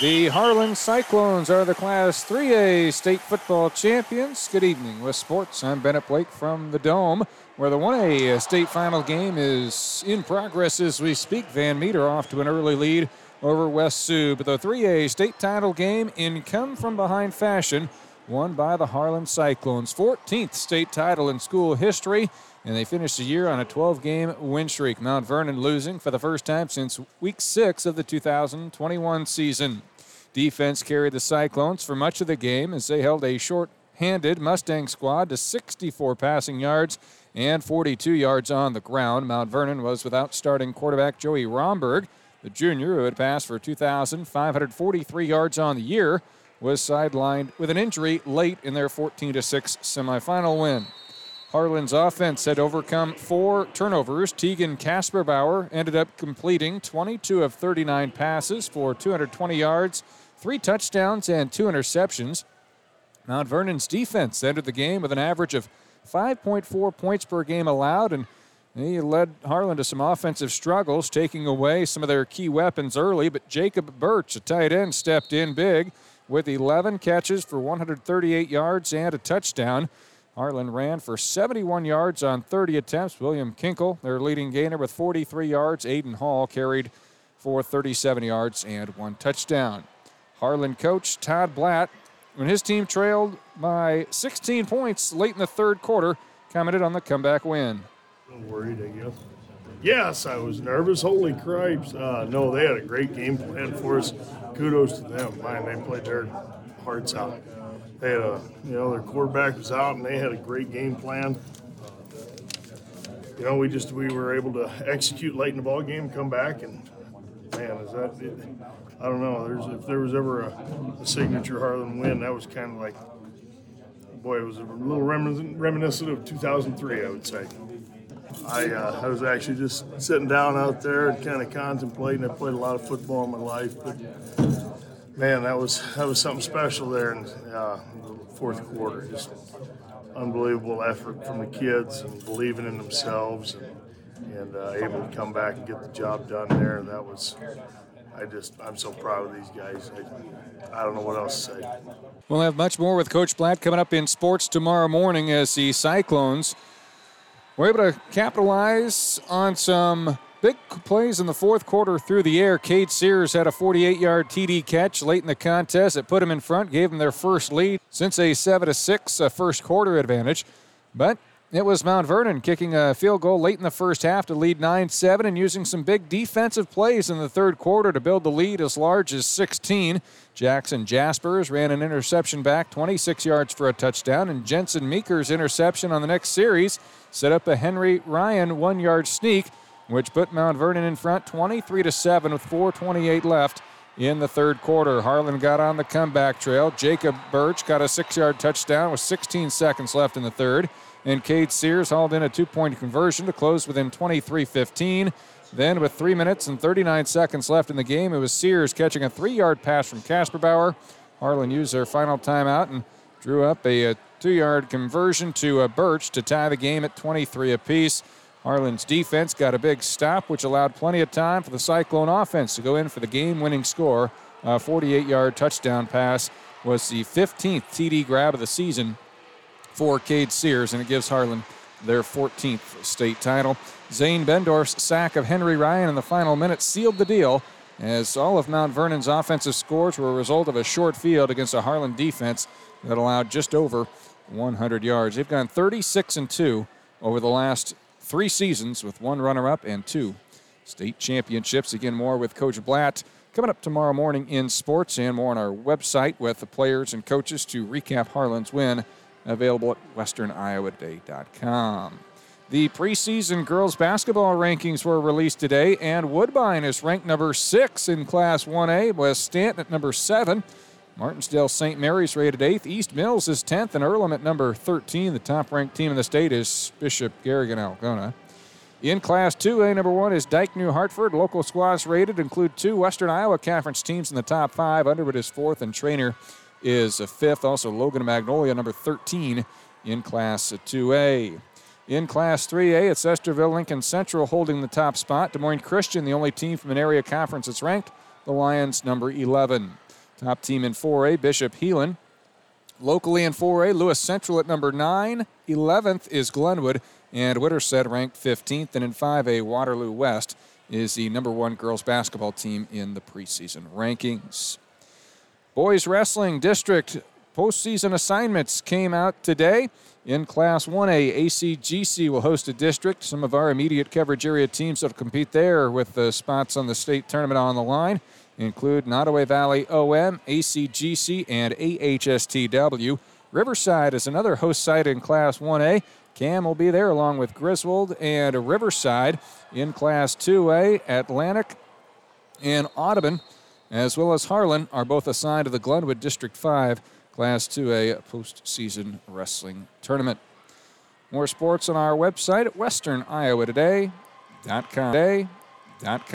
The Harlan Cyclones are the Class 3A state football champions. Good evening with sports. I'm Bennett Blake from the Dome, where the 1A state final game is in progress as we speak. Van Meter off to an early lead over West Sioux. But the 3A state title game in come from behind fashion, won by the Harlan Cyclones. 14th state title in school history and they finished the year on a 12 game win streak. Mount Vernon losing for the first time since week six of the 2021 season. Defense carried the Cyclones for much of the game as they held a short handed Mustang squad to 64 passing yards and 42 yards on the ground. Mount Vernon was without starting quarterback Joey Romberg. The junior, who had passed for 2,543 yards on the year, was sidelined with an injury late in their 14 6 semifinal win. Harlan's offense had overcome four turnovers. Tegan Kasperbauer ended up completing 22 of 39 passes for 220 yards, three touchdowns, and two interceptions. Mount Vernon's defense entered the game with an average of 5.4 points per game allowed, and he led Harlan to some offensive struggles, taking away some of their key weapons early. But Jacob Birch, a tight end, stepped in big with 11 catches for 138 yards and a touchdown. Harlan ran for 71 yards on 30 attempts. William Kinkle, their leading gainer, with 43 yards. Aiden Hall carried for 37 yards and one touchdown. Harlan coach Todd Bladt, when his team trailed by 16 points late in the third quarter, commented on the comeback win. Worried, I guess. Yes, I was nervous. Holy cripes. Uh, no, they had a great game plan for us. Kudos to them. Man, they played their hearts out they had a, you know, their quarterback was out and they had a great game plan. You know, we just we were able to execute late in the ball game, come back, and man, is that it, I don't know. There's if there was ever a, a signature Harlan win, that was kind of like, boy, it was a little reminiscent of 2003, I would say. I, uh, I was actually just sitting down out there and kind of contemplating. I played a lot of football in my life, but man, that was that was something special there in uh, the fourth quarter. Just unbelievable effort from the kids and believing in themselves and, and uh, able to come back and get the job done there. That was. I just, I'm so proud of these guys. I, I don't know what else to say. We'll have much more with Coach Bladt coming up in sports tomorrow morning as the Cyclones were able to capitalize on some Big plays in the fourth quarter through the air. Cade Sears had a 48 yard TD catch late in the contest that put them in front, gave them their first lead since a 7 6 uh, first quarter advantage. But it was Mount Vernon kicking a field goal late in the first half to lead 9 7 and using some big defensive plays in the third quarter to build the lead as large as 16. Jackson Jaspers ran an interception back 26 yards for a touchdown, and Jensen Meeker's interception on the next series set up a Henry Ryan one yard sneak which put Mount Vernon in front 23 to 7 with 428 left in the third quarter. Harlan got on the comeback trail. Jacob Birch got a six-yard touchdown with 16 seconds left in the third. And Cade Sears hauled in a two-point conversion to close within 23-15. Then, with three minutes and 39 seconds left in the game, it was Sears catching a three-yard pass from Kasperbauer. Harlan used their final timeout and drew up a, a two-yard conversion to a Birch to tie the game at 23 apiece. Harlan's defense got a big stop, which allowed plenty of time for the Cyclone offense to go in for the game winning score. A 48 yard touchdown pass was the 15th TD grab of the season for Cade Sears, and it gives Harlan their 14th state title. Zane Bendorf's sack of Henry Ryan in the final minute sealed the deal, as all of Mount Vernon's offensive scores were a result of a short field against a Harlan defense that allowed just over 100 yards. They've gone 36 and 2 over the last three seasons with one runner up and two state championships. Again, more with Coach Bladt coming up tomorrow morning in sports and more on our website with the players and coaches to recap Harlan's win, available at westerniowatoday.com. The preseason girls basketball rankings were released today, and Woodbine is ranked number six in Class 1A, West Stanton at number seven. Martensdale St. Mary's rated eighth. East Mills is 10th, and Earlham at number 13. The top ranked team in the state is Bishop Garrigan Algona. In Class 2A, number one is Dike New Hartford. Local squads rated include two Western Iowa Conference teams in the top five. Underwood is fourth, and Treynor is fifth. Also, Logan Magnolia, number 13 in Class 2A. In Class 3A, it's Estherville Lincoln Central holding the top spot. Des Moines Christian, the only team from an area conference that's ranked. The Lions, number 11. Top team in 4A, Bishop Heelan. Locally in 4A, Lewis Central at number 9. 11th is Glenwood, and Winterset ranked 15th. And in 5A, Waterloo West is the number one girls basketball team in the preseason rankings. Boys Wrestling District postseason assignments came out today. In Class 1A, ACGC will host a district. Some of our immediate coverage area teams will compete there with the spots on the state tournament on the line include Nodaway Valley OM, ACGC, and AHSTW. Riverside is another host site in Class 1A. Cam will be there along with Griswold and Riverside in Class 2A. Atlantic and Audubon, as well as Harlan, are both assigned to the Glenwood District 5 Class 2A postseason wrestling tournament. More sports on our website at westerniowatoday.com.